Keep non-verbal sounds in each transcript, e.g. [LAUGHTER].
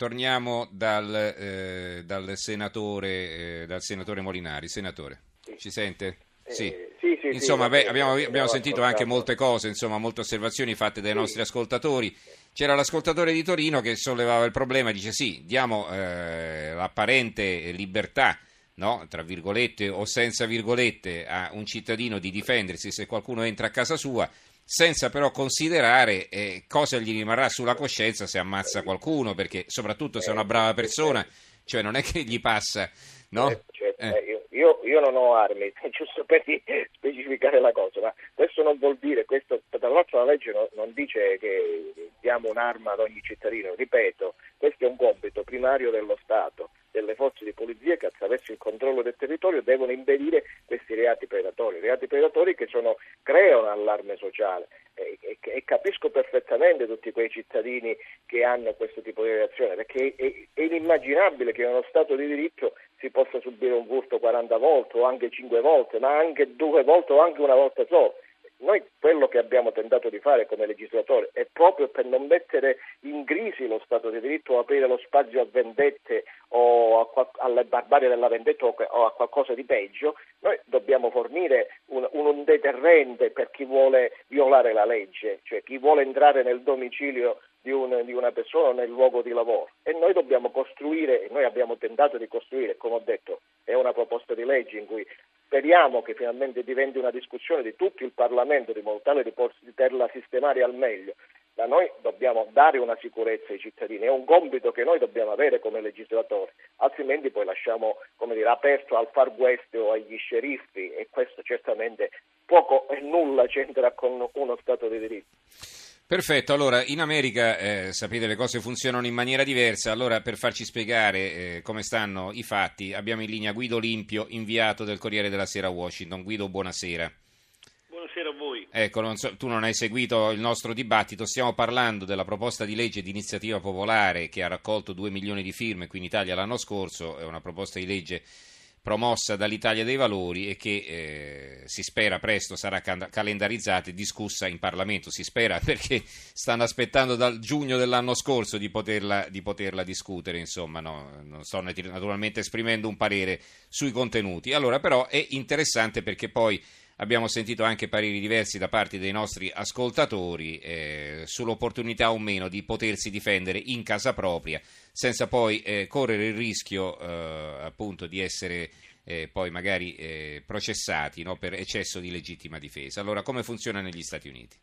torniamo dal, eh, dal, senatore, eh, dal senatore Molinari. Senatore, sì. ci sente? Eh, sì. sì, sì insomma, beh, abbiamo, abbiamo sentito anche molte cose, insomma, molte osservazioni fatte dai nostri ascoltatori. C'era l'ascoltatore di Torino che sollevava il problema, dice sì, diamo eh, l'apparente libertà no, tra virgolette o senza virgolette, a un cittadino di difendersi se qualcuno entra a casa sua, senza però considerare eh, cosa gli rimarrà sulla coscienza se ammazza qualcuno, perché soprattutto se è una brava persona, cioè non è che gli passa, no? Certo, certo. Eh. Io, io, io, non ho armi, [LAUGHS] giusto per specificare la cosa, ma questo non vuol dire, questo, tra l'altro la legge non, non dice che diamo un'arma ad ogni cittadino, ripeto, questo è un compito primario dello Stato delle forze di polizia che attraverso il controllo del territorio devono impedire questi reati predatori, reati predatori che sono, creano allarme sociale e, e, e, capisco perfettamente tutti quei cittadini che hanno questo tipo di reazione perché è, è, inimmaginabile che in uno Stato di diritto si possa subire un furto 40 volte o anche 5 volte, ma anche due volte o anche una volta sola. Noi quello che abbiamo tentato di fare come legislatore è proprio per non mettere in crisi lo Stato di diritto o aprire lo spazio a vendette o a, alle barbarie della vendetta o a qualcosa di peggio, noi dobbiamo fornire un, un deterrente per chi vuole violare la legge, cioè chi vuole entrare nel domicilio di, un, di, una persona o nel luogo di lavoro. E noi dobbiamo costruire, noi abbiamo tentato di costruire, come ho detto, è una proposta di legge in cui speriamo che finalmente diventi una discussione di tutto il Parlamento di modo tale di poterla sistemare al meglio. Ma noi dobbiamo dare una sicurezza ai cittadini, è un compito che noi dobbiamo avere come legislatori, altrimenti poi lasciamo dire, aperto al far west o agli sceriffi e questo certamente poco e nulla c'entra con uno Stato di diritto. Perfetto, allora in America eh, sapete le cose funzionano in maniera diversa, allora per farci spiegare eh, come stanno i fatti abbiamo in linea Guido Limpio, inviato del Corriere della Sera a Washington. Guido, buonasera. Buonasera a voi. Ecco, non so, tu non hai seguito il nostro dibattito, stiamo parlando della proposta di legge di iniziativa popolare che ha raccolto 2 milioni di firme qui in Italia l'anno scorso, è una proposta di legge promossa dall'Italia dei Valori e che eh, si spera presto sarà calendarizzata e discussa in Parlamento. Si spera [LAUGHS] perché stanno aspettando dal giugno dell'anno scorso di poterla, di poterla discutere, insomma, no? non sto naturalmente esprimendo un parere sui contenuti. Allora, però è interessante perché poi abbiamo sentito anche pareri diversi da parte dei nostri ascoltatori eh, sull'opportunità o meno di potersi difendere in casa propria senza poi eh, correre il rischio eh, appunto di essere eh, poi magari eh, processati no, per eccesso di legittima difesa. Allora come funziona negli Stati Uniti?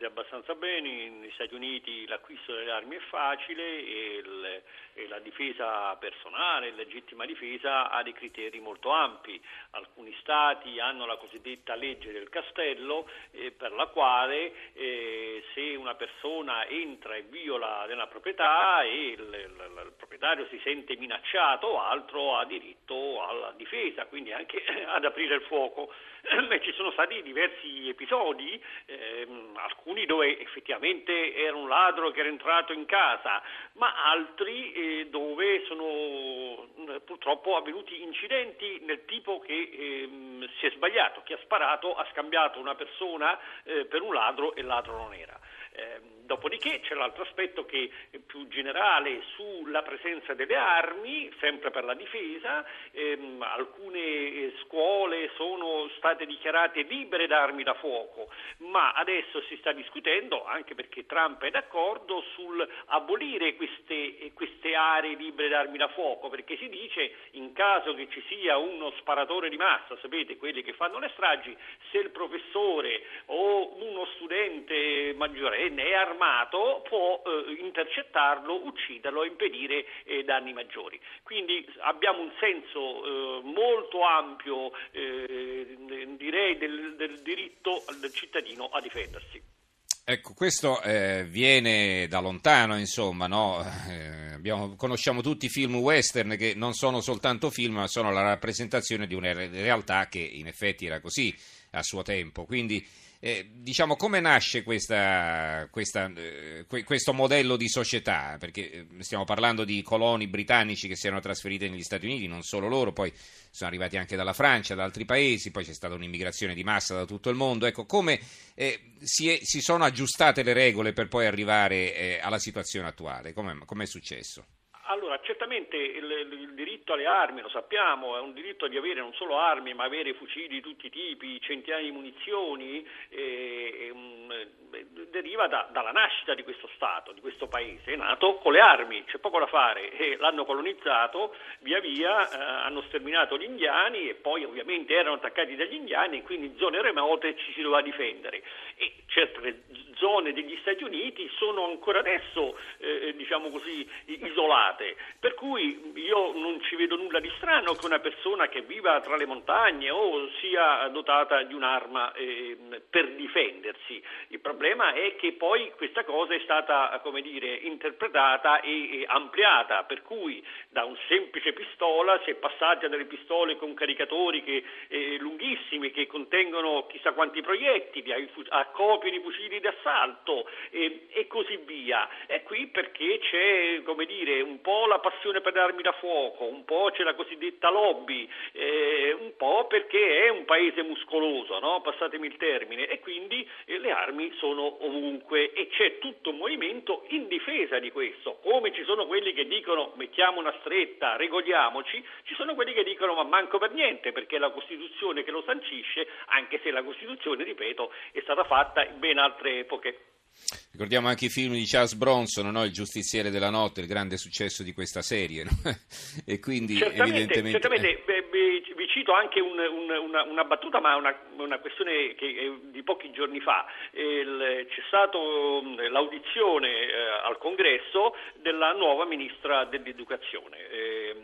Sapete abbastanza bene, negli Stati Uniti l'acquisto delle armi è facile e, il, e la difesa personale, legittima difesa ha dei criteri molto ampi. Alcuni Stati hanno la cosiddetta legge del castello eh, per la quale eh, se una persona entra e viola nella proprietà e il, il, il proprietario si sente minacciato o altro ha diritto alla difesa, quindi anche [LAUGHS] ad aprire il fuoco. [LAUGHS] ci sono stati diversi episodi, ehm, alcuni dove effettivamente era un ladro che era entrato in casa, ma altri eh, dove sono eh, purtroppo avvenuti incidenti nel tipo che ehm, si è sbagliato, chi ha sparato ha scambiato una persona eh, per un ladro e il ladro non era. Eh, dopodiché c'è l'altro aspetto che è più generale sulla presenza delle armi, sempre per la difesa, ehm, alcune eh, scuole sono state dichiarate libere da armi da fuoco, ma adesso si sta discutendo, anche perché Trump è d'accordo, sul abolire queste, eh, queste aree libere da armi da fuoco, perché si dice in caso che ci sia uno sparatore di massa, sapete quelli che fanno le stragi, se il professore o uno studente maggiore minorenne è armato può eh, intercettarlo, ucciderlo e impedire eh, danni maggiori. Quindi abbiamo un senso eh, molto ampio eh, direi del, del diritto del cittadino a difendersi. Ecco, questo eh, viene da lontano, insomma, no? eh, abbiamo, conosciamo tutti i film western che non sono soltanto film, ma sono la rappresentazione di una realtà che in effetti era così a suo tempo. Quindi Eh, diciamo, come nasce questa, questa, eh, questo modello di società? Perché eh, stiamo parlando di coloni britannici che si erano trasferiti negli Stati Uniti, non solo loro, poi sono arrivati anche dalla Francia, da altri paesi, poi c'è stata un'immigrazione di massa da tutto il mondo. Ecco, come eh, si, è, si, sono aggiustate le regole per poi arrivare eh, alla situazione attuale? Come è successo? Allora, certamente il, il, diritto alle armi, lo sappiamo, è un diritto di avere non solo armi, ma avere fucili di tutti i tipi, centinaia di munizioni, eh, eh, deriva da, dalla nascita di questo Stato, di questo Paese. È nato con le armi, c'è poco da fare, e l'hanno colonizzato, via via eh, hanno sterminato gli indiani e poi ovviamente erano attaccati dagli indiani e quindi in zone remote ci si doveva difendere. E certe zone degli Stati Uniti sono ancora adesso, diciamo così, isolate. Per cui io non ci vedo nulla di strano che una persona che viva tra le montagne o sia dotata di un'arma eh, per difendersi. Il problema è che poi questa cosa è stata, come dire, interpretata e, e ampliata, per cui da un semplice pistola si è passati a delle pistole con caricatori che, eh, lunghissimi che contengono chissà quanti proiettili, a, a copie di fucili d'assalto e, e, così via. È qui perché c'è, come dire, un po' la passione per le armi da fuoco, un po' c'è la cosiddetta lobby, eh, un po' perché è un paese muscoloso, no? passatemi il termine, e quindi eh, le armi sono ovunque e c'è tutto un movimento in difesa di questo. Come ci sono quelli che dicono mettiamo una stretta, regoliamoci, ci sono quelli che dicono ma manco per niente perché è la Costituzione che lo sancisce, anche se la Costituzione, ripeto, è stata fatta in ben altre epoche epoche. Ricordiamo anche i film di Charles Bronson, no? Il giustiziere della notte, il grande successo di questa serie. No? [LAUGHS] e quindi certamente, evidentemente... Certamente, eh. vi cito anche un, un, una, una, battuta, ma una, una questione che, di pochi giorni fa. Il, c'è stata l'audizione eh, al congresso della nuova ministra dell'educazione eh,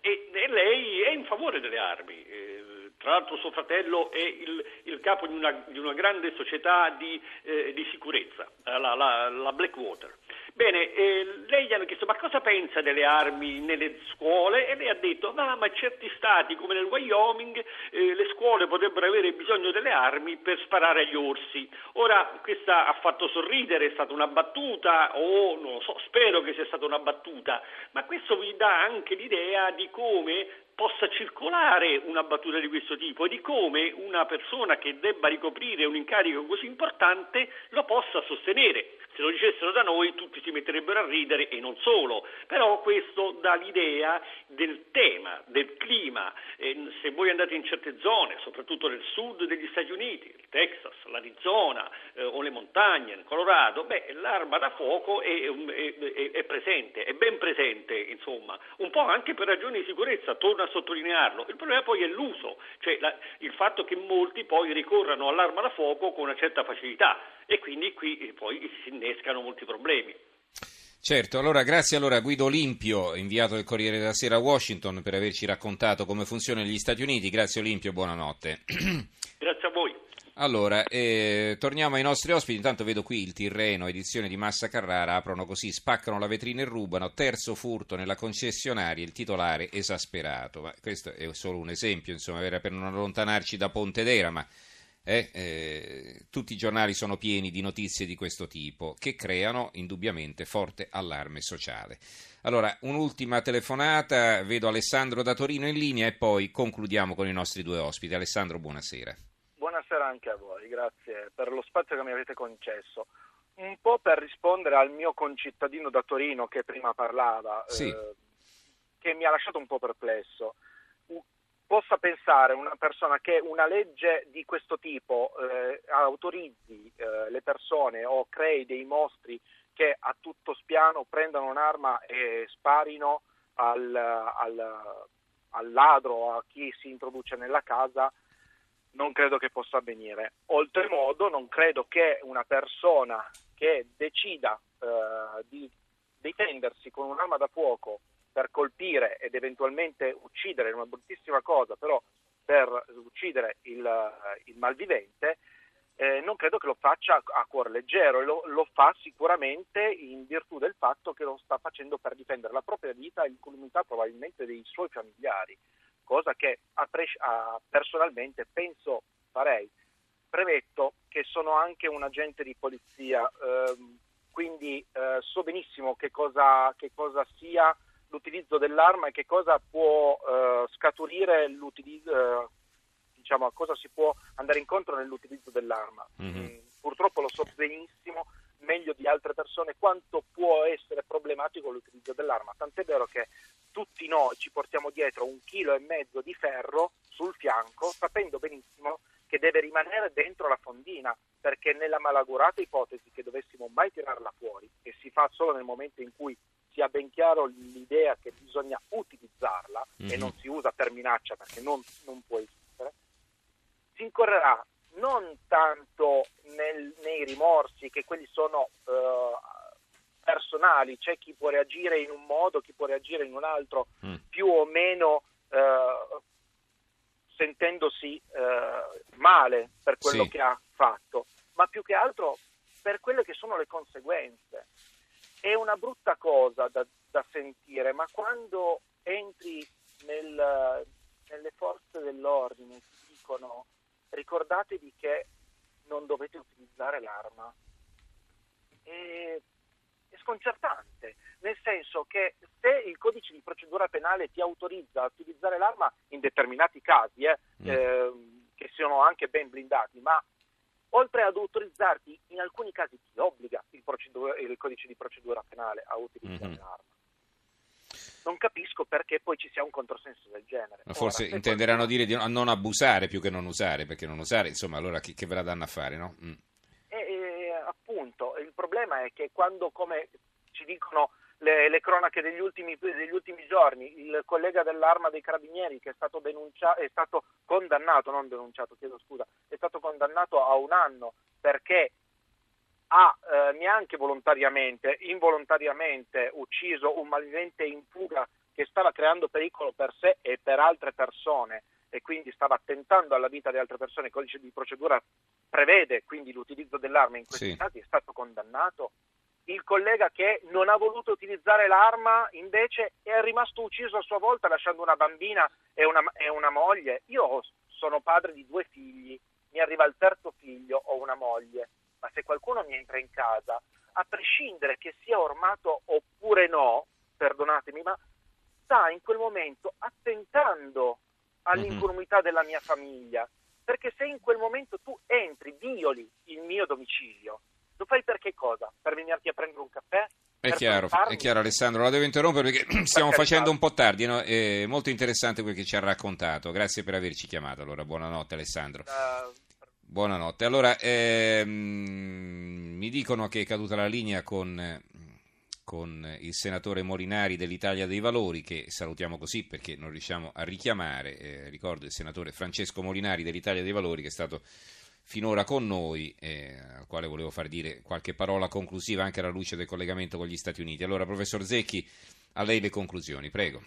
e, e, lei è in favore delle armi. Eh, tra l'altro suo fratello è il, il capo di una, di una, grande società di, eh, di sicurezza, eh, la, la, la, Blackwater. Bene, eh, lei gli hanno chiesto ma cosa pensa delle armi nelle scuole e lei ha detto no, ma certi stati come nel Wyoming eh, le scuole potrebbero avere bisogno delle armi per sparare agli orsi. Ora questa ha fatto sorridere, è stata una battuta o non so, spero che sia stata una battuta, ma questo vi dà anche l'idea di come possa circolare una battuta di questo tipo e di come una persona che debba ricoprire un incarico così importante lo possa sostenere. Se lo dicessero da noi tutti si metterebbero a ridere e non solo, però questo dà l'idea del tema, del clima. E se voi andate in certe zone, soprattutto nel sud degli Stati Uniti, il Texas, l'Arizona eh, o le montagne, il Colorado, beh, l'arma da fuoco è, è, è, è, presente, è ben presente, insomma, un po' anche per ragioni di sicurezza, torno a sottolinearlo. Il problema poi è l'uso, cioè la, il fatto che molti poi ricorrano all'arma da fuoco con una certa facilità e quindi qui poi si innescano molti problemi. Certo, allora grazie allora a Guido Olimpio, inviato del Corriere della Sera a Washington, per averci raccontato come funziona negli Stati Uniti. Grazie Olimpio, buonanotte. [CLEARS THROAT] Grazie a voi. Allora, eh, torniamo ai nostri ospiti. Intanto vedo qui il Tirreno, edizione di Massa Carrara. Aprono così, spaccano la vetrina e rubano. Terzo furto nella concessionaria, il titolare esasperato. Ma questo è solo un esempio, insomma, era per non allontanarci da Pontedera, ma eh, eh, tutti i giornali sono pieni di notizie di questo tipo che creano indubbiamente forte allarme sociale. Allora, un'ultima telefonata, vedo Alessandro da Torino in linea e poi concludiamo con i nostri due ospiti. Alessandro, buonasera. Buonasera anche a voi, grazie per lo spazio che mi avete concesso. Un po' per rispondere al mio concittadino da Torino che prima parlava, sì. eh, che mi ha lasciato un po' perplesso possa pensare una persona che una legge di questo tipo eh, autorizzi eh, le persone o crei dei mostri che a tutto spiano prendano un'arma e sparino al, al, al ladro, a chi si introduce nella casa, non credo che possa avvenire. Oltremodo, non credo che una persona che decida eh, di difendersi con un'arma da fuoco per colpire ed eventualmente uccidere, è una bruttissima cosa, però per uccidere il, il malvivente, eh, non credo che lo faccia a cuor leggero, lo, lo, fa sicuramente in virtù del fatto che lo sta facendo per difendere la propria vita e l'incolumità probabilmente dei suoi familiari, cosa che a, a, personalmente penso farei. premetto che sono anche un agente di polizia, ehm, quindi eh, so benissimo che cosa, che cosa, sia l'utilizzo dell'arma e che cosa può eh, scaturire l'utilizzo, eh, diciamo, a cosa si può andare incontro nell'utilizzo dell'arma. Mm-hmm. purtroppo lo so benissimo meglio di altre persone quanto può essere problematico l'utilizzo dell'arma. Tant'è vero che tutti noi ci portiamo dietro un chilo e mezzo di ferro sul fianco, sapendo benissimo che deve rimanere dentro la fondina, perché nella malaugurata ipotesi che dovessimo mai tirarla fuori, e si fa solo nel momento in cui si ha ben chiaro l'idea che bisogna utilizzarla mm-hmm. e mhm. non si usa per minaccia perché non, non può esistere, si incorrerà non tanto nel, nei rimorsi, che quelli sono eh, personali, c'è chi può reagire in un modo, chi può reagire in un altro, mm. più o meno eh, sentendosi eh, male per quello sì. che ha fatto, ma più che altro per quelle che sono le conseguenze. È una brutta cosa da, da sentire, ma quando entri nel, nelle forze dell'ordine ti dicono ricordatevi che non dovete utilizzare l'arma. E, è sconcertante, nel senso che se il codice di procedura penale ti autorizza a utilizzare l'arma in determinati casi, eh, mm. eh, che siano anche ben blindati, ma oltre ad autorizzarti, in alcuni casi ti obbliga il, il codice di procedura penale a utilizzare mm-hmm. l'arma non capisco perché poi ci sia un controsenso del genere. Ma forse Ora, intenderanno qualcuno... dire di non abusare più che non usare, perché non usare, insomma, allora che, che ve la danno a fare, no? Mm. E, e, appunto, il problema è che quando, come ci dicono le, le cronache degli ultimi, degli ultimi, giorni, il collega dell'arma dei carabinieri che è stato, denuncia- è stato condannato, non denunciato, chiedo scusa, è stato condannato a un anno perché ha eh, neanche volontariamente, involontariamente ucciso un malvivente in fuga che stava creando pericolo per sé e per altre persone e quindi stava attentando alla vita di altre persone, il codice di procedura prevede quindi l'utilizzo dell'arma in questi sì. casi, è stato condannato. Il collega che non ha voluto utilizzare l'arma invece è rimasto ucciso a sua volta lasciando una bambina e una, e una moglie. Io sono padre di due figli, mi arriva il terzo figlio, ho una moglie. Ma se qualcuno mi entra in casa, a prescindere che sia ormato oppure no, perdonatemi, ma sta in quel momento attentando all'incolumità della mia famiglia, perché se in quel momento tu entri, violi il mio domicilio, lo fai per che cosa? Per venirti a prendere un caffè? È chiaro, è chiaro, Alessandro, la devo interrompere perché [CLEARS THROAT] stiamo per facendo un po' tardi, no? è molto interessante quel che ci ha raccontato, grazie per averci chiamato, allora buonanotte Alessandro. Uh, Buonanotte. Allora, ehm, mi dicono che è caduta la linea con, con, il senatore Morinari dell'Italia dei Valori, che salutiamo così perché non riusciamo a richiamare. Eh, ricordo il senatore Francesco Molinari dell'Italia dei Valori, che è stato finora con noi, eh, al quale volevo far dire qualche parola conclusiva anche alla luce del collegamento con gli Stati Uniti. Allora, professor Zecchi, a lei le conclusioni, prego.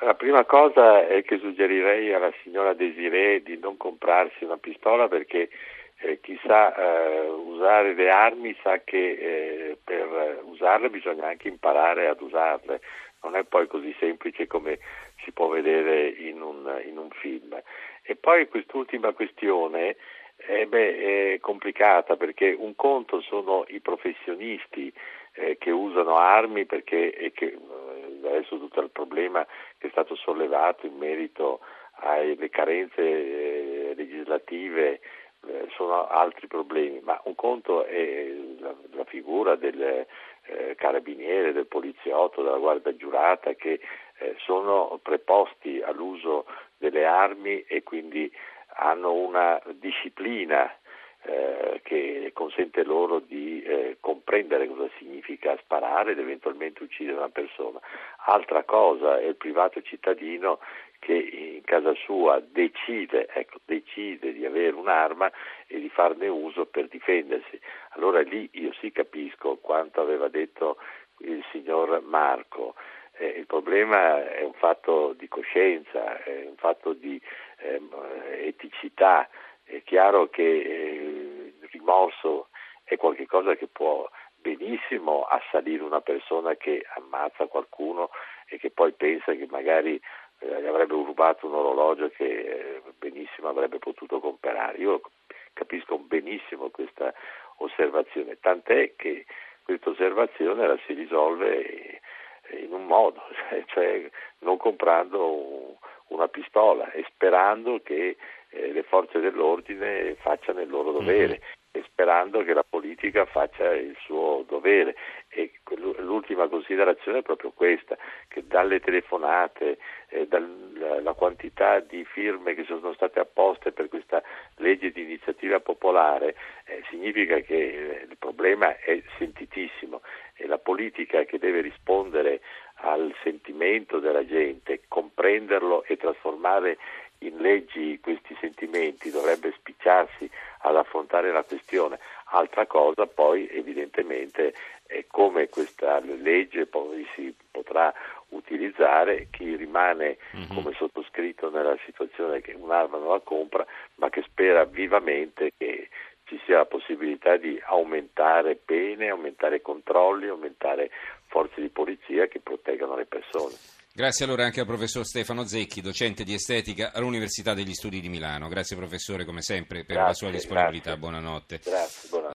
La prima cosa è che suggerirei alla signora Desiree di non comprarsi una pistola perché eh, chi sa eh, usare le armi sa che eh, per usarle bisogna anche imparare ad usarle, non è poi così semplice come si può vedere in un, in un film. E poi quest'ultima questione eh, beh, è complicata perché un conto sono i professionisti eh, che usano armi perché, e che adesso tutto il problema che è stato sollevato in merito alle carenze eh, legislative eh, sono altri problemi, ma un conto è la, la figura del eh, carabiniere, del poliziotto, della guardia giurata che eh, sono preposti all'uso delle armi e quindi hanno una disciplina eh, che consente loro di eh, comprendere cosa significa sparare ed eventualmente uccidere una persona. Altra cosa è il privato cittadino che in casa sua decide, ecco, decide di avere un'arma e di farne uso per difendersi. Allora lì io sì capisco quanto aveva detto il signor Marco. Eh, il problema è un fatto di coscienza, è un fatto di eticità è chiaro che eh, il rimorso è qualcosa che può benissimo assalire una persona che ammazza qualcuno e che poi pensa che magari eh, gli avrebbe rubato un orologio che eh, benissimo avrebbe potuto comprare. Io capisco benissimo questa osservazione, tant'è che questa osservazione la si risolve in un modo, [LAUGHS] cioè non comprando una pistola e sperando che eh, le forze dell'ordine facciano il loro dovere mm-hmm. e sperando che la politica faccia il suo dovere. E l'ultima considerazione è proprio questa, che dalle telefonate, eh, dalla quantità di firme che sono state apposte per questa legge di iniziativa popolare, eh, significa che eh, il problema è sentitissimo e la politica che deve rispondere al sentimento della gente, comprenderlo e trasformare in leggi questi sentimenti, dovrebbe spicciarsi ad affrontare la questione. Altra cosa poi evidentemente è come questa legge poi si potrà utilizzare chi rimane mm-hmm. come sottoscritto nella situazione che un'arma non la compra ma che spera vivamente che ci sia la possibilità di aumentare pene, aumentare controlli, aumentare forze di polizia che proteggano le persone. Grazie allora anche al professor Stefano Zecchi, docente di estetica all'Università degli Studi di Milano. Grazie professore come sempre per grazie, la sua disponibilità. Grazie. Buonanotte. Grazie.